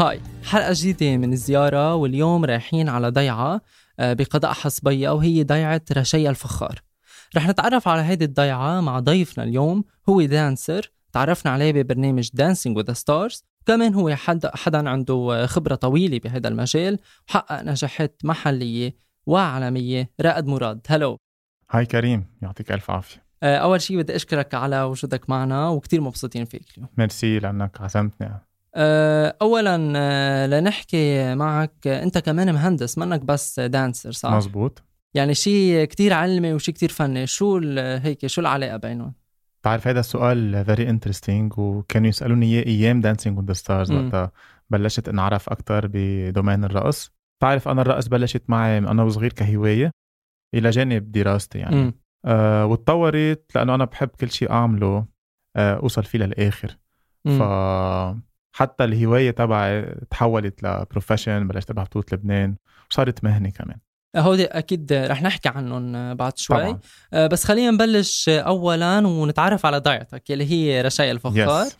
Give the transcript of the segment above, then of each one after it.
Hi. حلقة جديدة من الزيارة واليوم رايحين على ضيعة آه، بقضاء حاصبيا وهي ضيعة راشيا الفخار. رح نتعرف على هيدي الضيعة مع ضيفنا اليوم. هو dancer تعرفنا عليه ببرنامج Dancing with the Stars كمان هو حدا, حدا عنده خبرة طويلة بهذا المجال. وحقق نجاحات محلية وعالمية. رائد مراد hello. Hi كريم يعطيك ألف عافية. آه، أول شيء بدي أشكرك على وجودك معنا وكتير مبسوطين فيك اليوم. ميرسي لأنك عزمتني. اولا آه، لنحكي معك أنت كمان مهندس منك بس dancer صح؟ مزبوط يعني شيء كتير علمي وشيء كتير فني شو هيك شو العلاقة بينهم؟ بتعرف هذا السؤال very interesting وكانوا يسألوني إياه أيام Dancing with the Stars وقتها. بلشت أنعرف أكثر ب domaine الرقص. بتعرف أنا الرقص بلشت معي من أنا وصغير كهواية إلى جانب دراستي يعني. آه وتطورت لأنه أنا بحب كل شيء أعمله آه أوصل فيه للآخر. ف حتى الهواية تبعي تحولت لبروفيشن بلشت اربح بطوله لبنان وصارت مهنة كمان. هودي أكيد رح نحكي عنهم بعد شوي. طبعا. آه، بس خلينا نبلش اولا ونتعرف على ضيعتك اللي هي رشايا الفخار. Yes.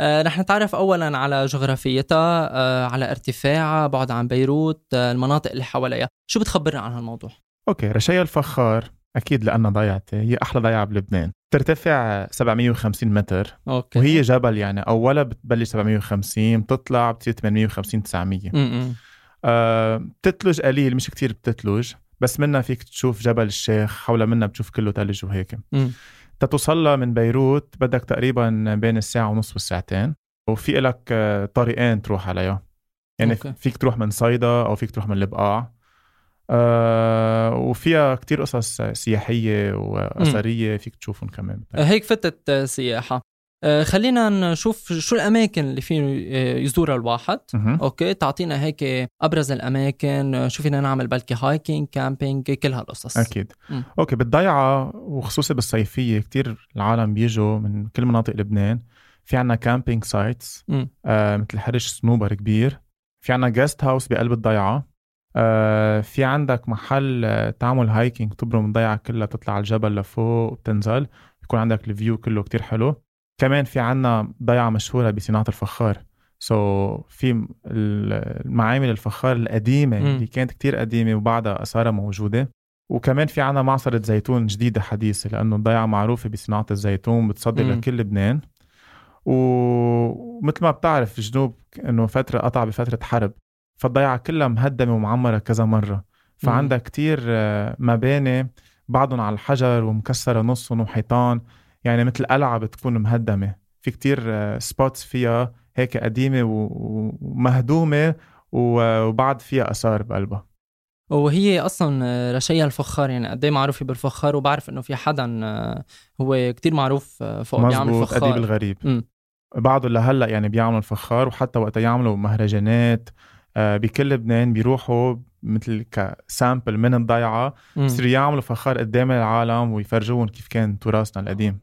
رح نتعرف اولا على جغرافيتها آه، على ارتفاعها بعد عن بيروت آه، المناطق اللي حواليها. شو بتخبرنا عن هالموضوع؟ Okay راشيا الفخار أكيد لأنها ضيعتي هي أحلى ضيعة بلبنان. بترتفع 750 متر okay. وهي جبل يعني أولها بتبلش 750 بتطلع بتصير 850 900 آه بتتلج قليل مش كتير بتتلج بس منها فيك تشوف جبل الشيخ حول منها بتشوف كله ثلج وهيك. تتوصلها من بيروت بدك تقريبا بين الساعة ونص والساعتين وفي لك آه، طريقين تروح عليها. يعني okay. فيك تروح من صيدا أو فيك تروح من البقاع. آه وفيها كتير قصص سياحية وأثرية فيك تشوفهم كمان. هيك فتت سياحة. آه خلينا نشوف شو الأماكن اللي فيه آه، يزورها الواحد. okay تعطينا هيك أبرز الأماكن آه، شو فينا نعمل بلكي hiking camping كل هالقصص. أكيد. Okay بالضيعة وخصوصي بالصيفية كتير العالم بيجوا من كل مناطق لبنان. في عنا camping sites آه مثل حرش صنوبر كبير. في عنا guest house بقلب الضيعة. آه في عندك محل آه تعمل hiking تبرم الضيعه كلها تطلع على الجبل لفوق وبتنزل يكون عندك ال view كله كتير حلو. كمان في عنا ضيعة مشهورة بصناعة الفخار. so so, في المعامل الفخار القديمة م. اللي كانت كتير قديمة وبعدها أثارها موجودة. وكمان في عنا معصرة زيتون جديدة حديثة لأنه الضيعة معروفة بصناعة الزيتون بتصدر م. لكل لبنان. ومثل ما بتعرف الجنوب إنه فترة قطع بفترة حرب. فالضيعة كلها مهدمة ومعمرة كذا مرة. فعندها كتير آه، مباني بعضهم على الحجر ومكسرة نصهم وحيطان. يعني مثل قلعة بتكون مهدمة. في كتير سبوتس آه، فيها هيك قديمة ومهدومة وبعد فيها أثار بقلبها. وهي أصلا آه، رشيا الفخار. يعني قد إيه معروفة بالفخار؟ وبعرف إنه في حدا هو كتير معروف فوق بيعمل فخار. أديب الغريب. بعضه لهلأ يعني بيعملوا الفخار وحتى وقت يعملوا مهرجانات بكل لبنان بيروحوا مثل كسامبل من الضيعة بصيروا يعملوا فخار قدام العالم ويفرجوهم كيف كان تراثنا القديم.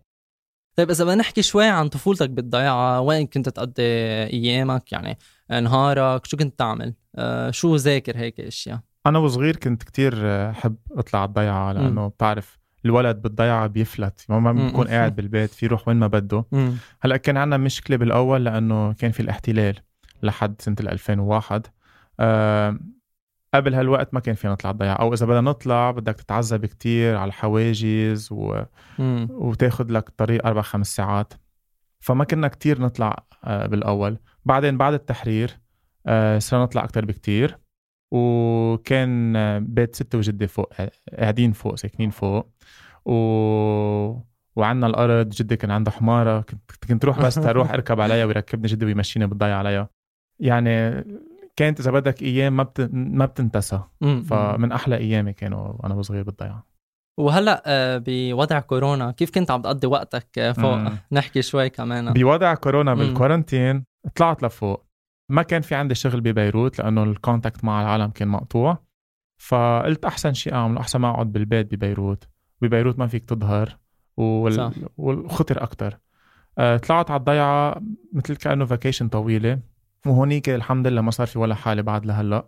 طيب إذا بدنا نحكي شوي عن طفولتك بالضيعة وين كنت تقضي أيامك؟ يعني نهارك شو كنت تعمل؟ آه شو ذاكر هيك أشياء؟ أنا وصغير كنت كتير أحب أطلع على الضيعة لأنه بتعرف الولد بالضيعة بيفلت ما بيكون قاعد بالبيت في يروح وين ما بده. هلأ كان عندنا مشكلة بالأول لأنه كان في الاحتلال لحد سنة 2001 أه قبل هالوقت ما كان فينا نطلع الضيعة أو إذا بدنا نطلع بدك تتعذب كتير على الحواجز و... وتاخد لك طريق أربع خمس ساعات. فما كنا كتير نطلع آه، بالأول. بعدين بعد التحرير آه، صرنا نطلع أكتر بكتير. وكان آه، بيت ستة وجدة فوق قاعدين فوق ساكنين فوق. و... وعنا الأرض جدي كان عنده حمارة. كنت كنت روح بس تروح أركب عليها ويركبني جدي ويمشيني بالضيعة عليها. يعني كانت إذا بدك أيام ما بت... ما بتنتسى. فمن أحلى أيامي كانوا وأنا صغير بالضيعه وهلأ آه، بوضع كورونا كيف كنت عم تقضي وقتك آه، فوق؟ مم. نحكي شوي كمان. بوضع كورونا بال quarantine طلعت لفوق. ما كان في عندي شغل ببيروت لأنه ال contact مع العالم كان مقطوع. فقلت أحسن شيء أعمله أحسن ما أقعد بالبيت ببيروت. ببيروت ما فيك تظهر وال... والخطر أكثر آه، طلعت على الضيعة مثل كأنه vacation طويلة. وهونيك الحمد لله ما صار في ولا حالة بعد لهلأ.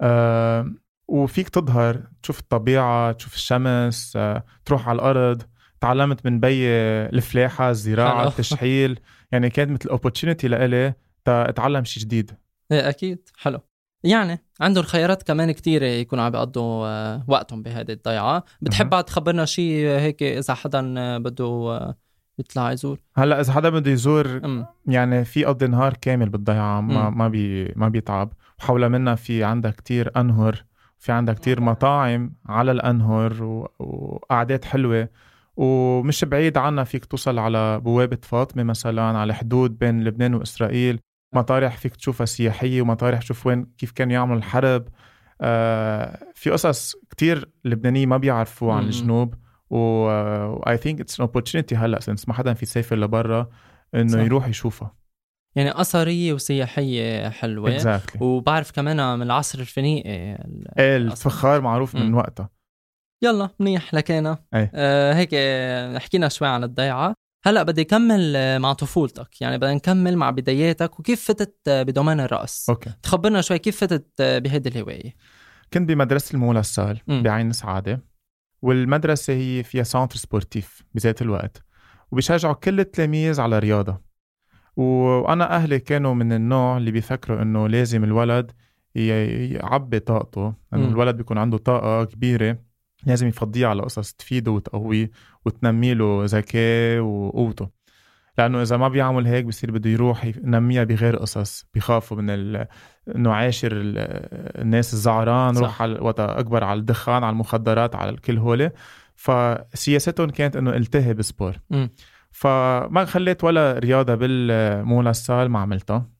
أه وفيك تظهر تشوف الطبيعة تشوف الشمس أه تروح على الأرض. تعلمت من بي الفلاحة الزراعة التشحيل. يعني كانت مثل opportunity لإلي أتعلم شيء جديد. إيه أكيد. حلو. يعني عندهم خيارات كمان كتيرة يكونوا عم بيقضوا آه، وقتهم بهذه الضيعة. بتحب بعد تخبرنا شيء هيك إذا حدا بده آه، يطلع يزور. هلأ إذا حدا بده يزور يعني فيه يقضي نهار كامل بالضيعه ما ما بي ما بيتعب. وحول منها في عندها كتير أنهر في عندها كتير مطاعم على الأنهر وقعدات حلوة. ومش بعيد عنا فيك توصل على بوابة فاطمة مثلا على حدود بين لبنان وإسرائيل. مطارح فيك تشوفها سياحية ومطارح تشوف وين كيف كانوا يعملوا الحرب. آه في قصص كتير لبنانية ما بيعرفوا عن الجنوب. و I think it's opportunity هلأ since ما حدا في يسافر لبرا إنه يروح يشوفها. يعني أثرية وسياحية حلوة. Exactly. وبعرف كمان من العصر الفينيقي إيه الفخار معروف من وقتها. يلا منيح حكينا. آه هيك حكينا شوي عن الضيعة. هلأ بدي اكمل مع طفولتك. يعني بدنا نكمل مع بداياتك. وكيف فتت ب domaine الرقص أوكي. تخبرنا شوي كيف فتت بهيدي الهواية؟ كنت بمدرسة المون لاسال بعين سعادة. والمدرسة هي فيها centre sportif بذات الوقت وبيشجعوا كل التلاميذ على رياضة. وأنا أهلي كانوا من النوع اللي بيفكروا إنه لازم الولد يعبي طاقته يعني الولد بيكون عنده طاقة كبيرة لازم يفضيها على قصص تفيده وتقويه وتنمي له ذكاء وقوته. لأنه إذا ما بيعمل هيك بصير بده يروح ينميها بغير قصص بخافوا من ال... إنه عاشر الناس الزعران روح على وقت أكبر على الدخان على المخدرات على الكل هول. فسياستهم كانت إنه التهي بسبور. فما خليت ولا رياضة بالمونسال ما عملتها.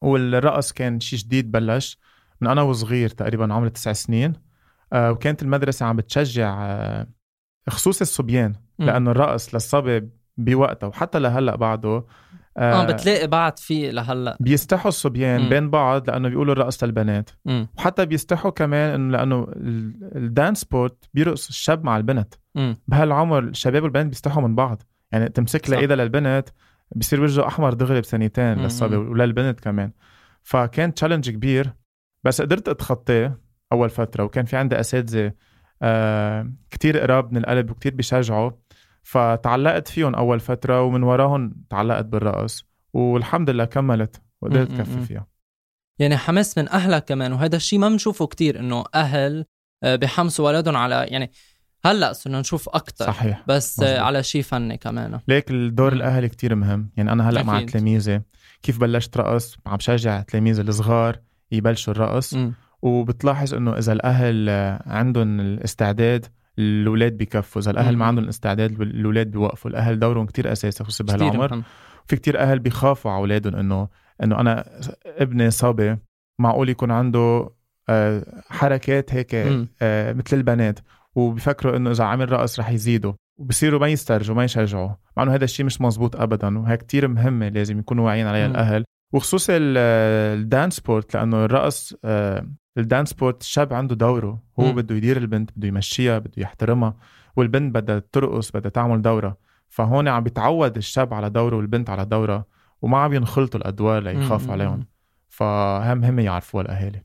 والرقص كان شيء جديد بلش. من أنا وصغير تقريبا عمري تسع سنين. آه وكانت المدرسة عم بتشجع آه خصوصي الصبيان. لأنه الرقص للصبي بوقتها وحتى لهلأ بعده آه, آه بتلاقي بعد في لهلأ. بيستحوا الصبيان بين بعض لأنه بيقولوا الرقص للبنات. وحتى بيستحوا كمان انه لأنه الدانس سبورت بيرقص الشاب مع البنت. بهالعمر الشباب والبنات بيستحوا من بعض. يعني تمسك لإيدها للبنت بصير وجهه أحمر دغري بثانيتين للصبي وللبنت كمان. فكان تشالنج كبير. بس قدرت أتخطاه أول فترة وكان في عندي أساتذة آه كتير قراب من القلب وكتير بيشجعوا. فتعلقت فيهم أول فترة ومن وراهم تعلقت بالرقص والحمد لله كملت وقدرت كفي فيها يعني حماس من أهلك كمان وهذا الشيء ما بنشوفه كتير إنه أهل آه، بحمسوا ولادهم على يعني هلأ صرنا نشوف أكثر صحيح بس مزبوط. على شيء فني كمان ليك الدور الأهلي كتير مهم يعني أنا هلأ. مع تلاميذي كيف بلشت رقص عم بشجع تلاميذي الصغار يبلشوا الرقص م. وبتلاحظ إنه إذا الأهل عندهم الاستعداد الأولاد بكفوا إذا الأهل ما عندهم الاستعداد الأولاد بيوقفوا الأهل دورهم كتير أساسي خصوصا بهالعمر في كتير أهل بيخافوا على أولادهم إنه إنه أنا ابني صبي معقول يكون عنده آه، حركات هيك آه، مثل البنات وبيفكروا إنه إذا عمل رقص رح يزيدوا وبصيروا ما يسترجوا ما يشجعوا. مع انه هذا الشيء مش مزبوط ابدا وهي كتير مهمة لازم يكونوا واعيين عليها الأهل. وخصوصا ال dance sport لأنه الرقص آه، ال dance sport الشاب عنده دوره هو م. بده يدير البنت بده يمشيها بده يحترمها والبنت بدها ترقص بدها تعمل دورة. فهون عم بيتعود الشاب على دوره والبنت على دوره وما عم ينخلطوا الأدوار ليخاف عليهم. فهم مهم يعرفوها الأهالي.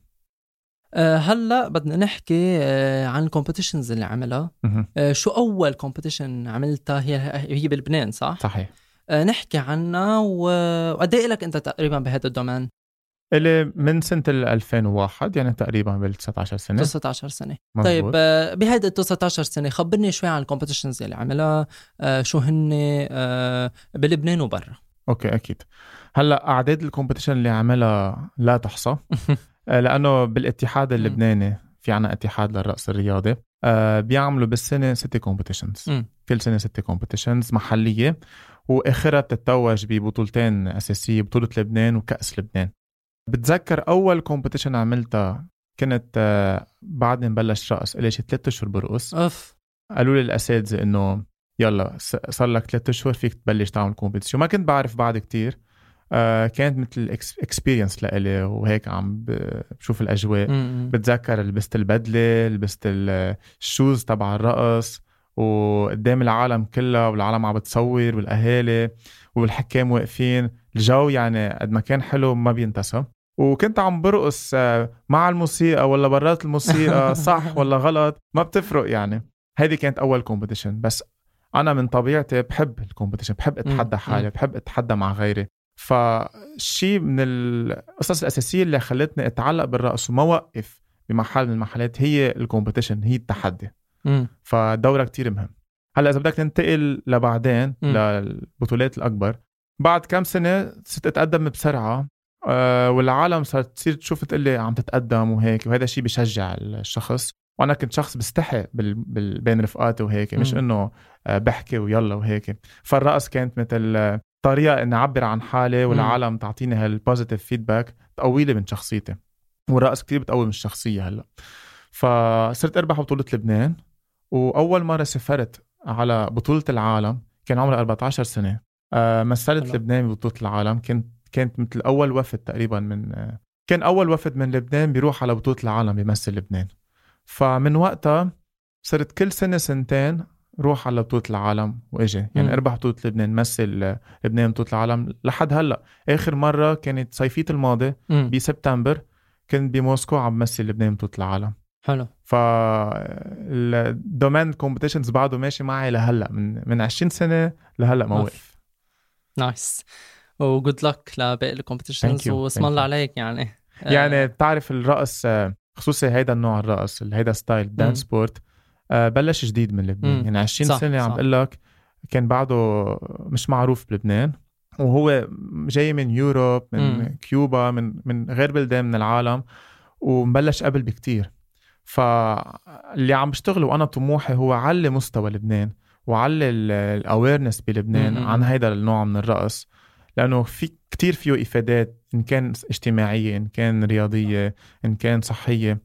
أه هلأ بدنا نحكي أه عن ال competitions اللي عملها. أه شو أول competition عملتها؟ هي هي بلبنان صح؟ صحيح. نحكي عنها وقد إيه لك أنت تقريبا بهذا ال domaine؟ اللي من سنة 2001 يعني تقريبا بال 19 سنة. 19 سنة. مزبوط. طيب آه، بهيدي ال 19 سنة خبرني شوي عن ال competitions اللي عملها آه، شو هن آه، بلبنان وبرا. أوكي أكيد. هلأ أعداد ال competition اللي عملها لا تحصى لأنه بالاتحاد اللبناني في عنا اتحاد للرقص الرياضي بيعملوا بالسنة ستة competitions كل سنة ستة competitions محلية وآخرها بتتوج ببطولتين أساسية بطولة لبنان وكأس لبنان. بتذكر أول competition عملتها كنت آه، بعد ما بلش رقص الي شي ثلاث أشهر برقص. أوف. قالوا لي الأساتذة إنه يلا صار لك ثلاث أشهر فيك تبلش تعمل competition ما كنت بعرف بعد كتير. آه كانت مثل experience لإلي وهيك عم بشوف الأجواء. م-م. بتذكر لبست البدلة لبست ال shoes تبع الرقص. وقدام العالم كلها والعالم عم بتصور والأهالي والحكام واقفين. الجو يعني قد ما كان حلو ما بينتسى. وكنت عم برقص آه، مع الموسيقى ولا برات الموسيقى صح ولا غلط؟ ما بتفرق يعني. هذه كانت أول competition بس أنا من طبيعتي بحب ال competition بحب أتحدى حالي بحب أتحدى مع غيري. فشي من القصص الأساسية اللي خلتني أتعلق بالرقص وما وقف بمحل من المحلات هي ال competition هي التحدي. فدورها كتير مهم. هلأ إذا بدك تنتقل لبعدين. للبطولات الأكبر بعد كم سنة صرت أتقدم بسرعة والعالم صارت تصير تشوف تقول لي عم تتقدم وهيك وهذا الشيء بشجع الشخص. وأنا كنت شخص بستحي بال... بال... بين رفقاتي وهيك مش. إنه آه، بحكي ويلا وهيك. فالرقص كانت مثل آه، طريقة إني أعبر عن حالي والعالم تعطيني هال positive feedback تقوي لي من شخصيتي. والرقص كتير بتقوي من الشخصية هلأ. فصرت أربح بطولة لبنان وأول مرة سافرت على بطولة العالم كان عمري 14 سنة. آه، مثلت. لبنان ببطوله العالم كنت كانت مثل أول وفد تقريبا من كان أول وفد من لبنان بيروح على بطولة العالم بيمثل لبنان. فمن وقتها صرت كل سنة سنتين روح على بطولة العالم واجي يعني. اربح بطوله لبنان مثل لبنان بطولة العالم لحد هلأ. آخر مرة كانت صيفية الماضي مم. بسبتمبر كنت بموسكو عم بمثل لبنان بطولة العالم. حلو. ف ال domaine competitions بعده ماشي معي لهلأ. من من 20 سنة لهلأ ما. وقف nice وجود لك لباقي ال competitions واسم الله. عليك يعني آه، يعني بتعرف الرقص آه، خصوصي هيدا النوع الرقص اللي هيدا style dance مم. sport آه، بلش جديد من لبنان مم. يعني 20 صح، سنة عم صح. بقول لك كان بعده مش معروف بلبنان وهو جاي من Europe من مم. كيوبا من من غير بلدان من العالم ومبلش قبل بكتير فاللي عم بشتغل وأنا طموحي هو علي مستوى لبنان وعلي الاويرنس بلبنان مم. عن هيدا النوع من الرقص لأنه في كتير فيه إفادات إن كان اجتماعية إن كان رياضية إن كان صحية.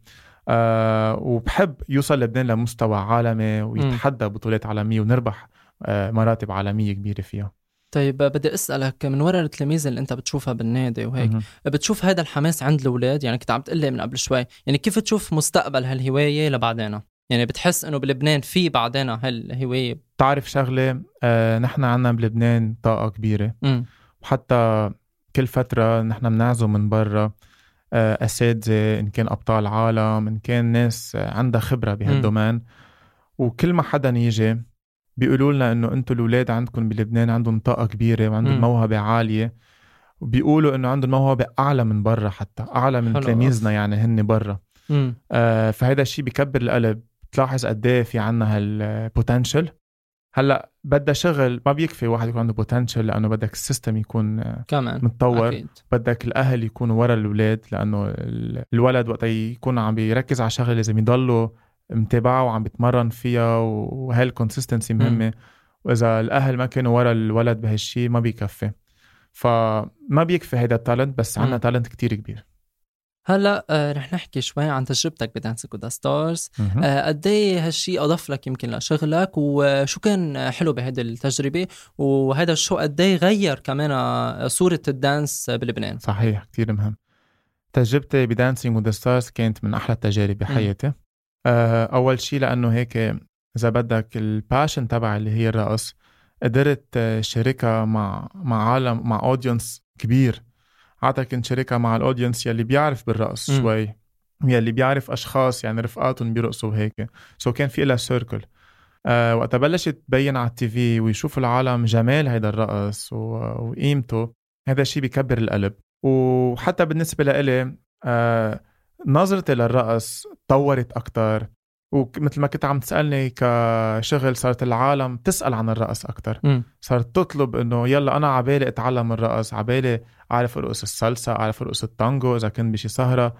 أه وبحب يوصل لبنان لمستوى عالمي ويتحدى بطولات عالمية ونربح أه مراتب عالمية كبيرة فيها. طيب بدي أسألك من وراء التلاميذ اللي أنت بتشوفها بالنادي وهيك. بتشوف هذا الحماس عند الأولاد؟ يعني كنت عم تقول لي من قبل شوي. يعني كيف تشوف مستقبل هالهواية لبعدين؟ يعني بتحس إنه بلبنان في بعدين هالهواية؟ بتعرف شغلة أه نحن عنا بلبنان طاقة كبيرة. امم وحتى كل فترة نحن بنعزم من برا آه، أساتذة إن كان أبطال عالم إن كان ناس آه، عندها خبرة بهالدومين. وكل ما حدا يجي بيقولوا لنا إنه أنتم الأولاد عندكم بلبنان عندهم طاقة كبيرة وعندهم. موهبة عالية. وبيقولوا إنه عندهم موهبة أعلى من برا حتى أعلى من تلاميذنا يعني هن برا. آه، فهيدا الشيء بكبر القلب. بتلاحظ قد إيه في عنا هال potential هلا بدها شغل ما بيكفي واحد يكون عنده potential لأنه بدك ال system يكون آه، كمان متطور. أكيد. بدك الأهل يكونوا ورا الأولاد لأنه ال- الولد وقت يكون عم بيركز على شغلة لازم يضلوا متابعه وعم بيتمرن فيها وهي ال consistency مهمة. وإذا الأهل ما كانوا ورا الولد بهالشيء ما بيكفي. فما بيكفي هيدا ال talent بس مم. talent كتير كبير. هلا آه رح نحكي شوي عن تجربتك ب Dancing with the Stars. آه قد إيه هالشيء أضاف لك يمكن لشغلك؟ وشو كان حلو بهيدي التجربة؟ وهذا ال show قد إيه غير كمان آه، صورة ال dance بلبنان؟ صحيح كتير مهم. تجربتي ب Dancing with the Stars كانت من أحلى التجارب بحياتي. آه، أول شيء لأنه هيك إذا بدك ال passion تبع اللي هي الرقص قدرت شاركها مع مع عالم مع audience كبير. عادة كنت شاركها مع ال audience يلي بيعرف بالرقص. شوي يلي بيعرف أشخاص يعني رفقاتهم بيرقصوا هيك so كان في لها circle آه وقتها بلشت تبين على ال TV ويشوفوا العالم جمال هيدا الرقص و- وقيمته. هذا الشيء بيكبر القلب. وحتى بالنسبة لإلي آه نظرتي للرقص تطورت أكتر. ومثل ما كنت عم تسألني كشغل صارت العالم تسأل عن الرقص مم. صارت تطلب إنه يلا أنا عبالي أتعلم الرقص عبالي أعرف أرقص الصلصة أعرف أرقص التانجو إذا كنت بشي سهرة.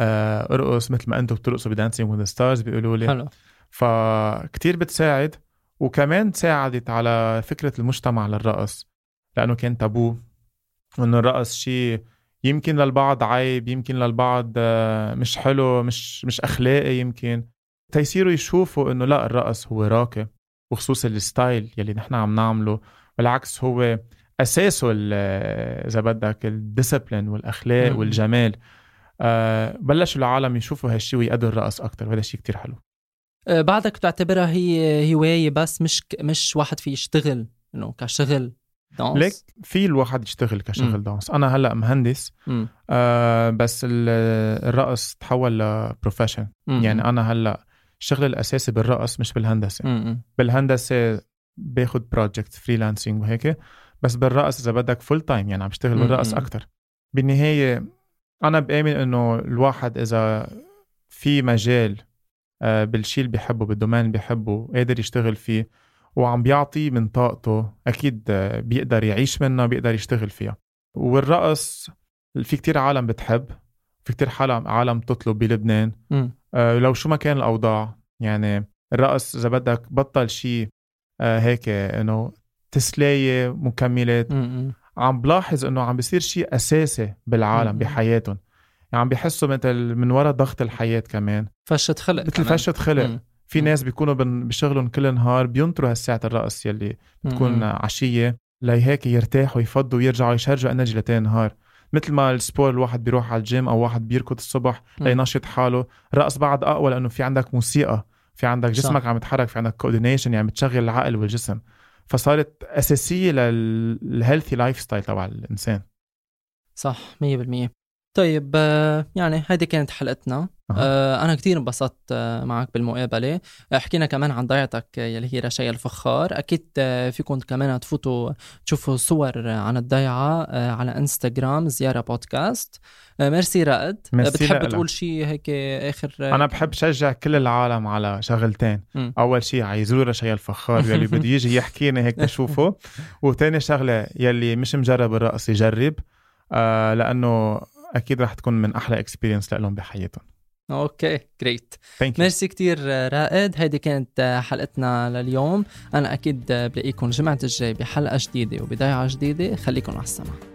آه، أرقص مثل ما أنتم بترقصوا ب Dancing with the Stars بيقولوا لي. حلو. فكتير بتساعد وكمان ساعدت على فكرة المجتمع للرقص لأنه كان تابو. وإنه الرقص شيء يمكن للبعض عيب يمكن للبعض آه، مش حلو مش مش أخلاقي يمكن. تيصيروا يشوفوا إنه لا الرقص هو راقي وخصوصا ال style يلي نحن عم نعمله بالعكس هو أساسه ال- إذا بدك ال discipline والأخلاق مم. والجمال آه، بلشوا العالم يشوفوا هالشي ويقدروا الرقص أكتر وهذا شيء كتير حلو آه، بعدك بتعتبرها هي هواية بس مش. مش واحد في يشتغل انه كشغل dance like في الواحد يشتغل كشغل مم. dance أنا هلأ مهندس مم. آه بس ال- الرقص تحول ل profession. يعني أنا هلأ الشغل الأساسي بالرقص مش بالهندسة. مم. بالهندسة باخد project freelancing وهيك بس بالرقص إذا بدك full time يعني عم بشتغل بالرقص أكثر بالنهاية أنا بآمن إنه الواحد إذا في مجال آه، بالشيء اللي بيحبه بال domaine اللي بيحبه قادر يشتغل فيه وعم بيعطي من طاقته أكيد آه، بيقدر يعيش منها بيقدر يشتغل فيها. والرقص في كتير عالم بتحب في كتير عالم عالم تطلب بلبنان. لو شو ما كان الأوضاع يعني الرقص إذا بدك بطل شيء آه هيك إنه تسلية مكملات. عم بلاحظ إنه عم بيصير شيء أساسي بالعالم بحياتهم. يعني عم بيحسوا مثل من وراء ضغط الحياة كمان. فشة خلق مثل فشة خلق. في ناس بيكونوا بشغلهم كل نهار بينطروا هالساعة الرقص يلي بتكون عشية لهيك يرتاحوا يفضوا ويرجعوا يشرجوا إنرجي لتاني نهار. مثل ما ال sport الواحد بيروح على الجيم أو واحد بيركض الصبح لينشط حاله الرقص بعد أقوى لأنه في عندك موسيقى في عندك جسمك صح. عم يتحرك في عندك coordination يعني بتشغل العقل والجسم. فصارت أساسية لل healthy lifestyle تبع الإنسان. صح 100% طيب آه، يعني هذه كانت حلقتنا. أه. أنا كتير انبسطت آه، معك بالمقابلة. حكينا كمان عن ضيعتك يلي هي رشايا الفخار. أكيد فيكم كمان تفوتوا تشوفوا صور عن الضيعة على إنستغرام زيارة بودكاست. ميرسي رائد. بتحب لأ. تقول شيء هيك آخر؟ أنا بحب شجع كل العالم على شغلتين. م. أول شيء يزوروا رشايا الفخار يلي بده يجي يحكينا هيك نشوفه وتاني شغلة يلي مش مجرب الرقص يجرب آه لأنه أكيد رح تكون من أحلى experience لهم بحياتهم. okay great merci كثير رائد. هيدي كانت حلقتنا لليوم. أنا أكيد بلاقيكم الجمعة الجاي بحلقة جديدة وبضيعة جديدة. خليكم على السمع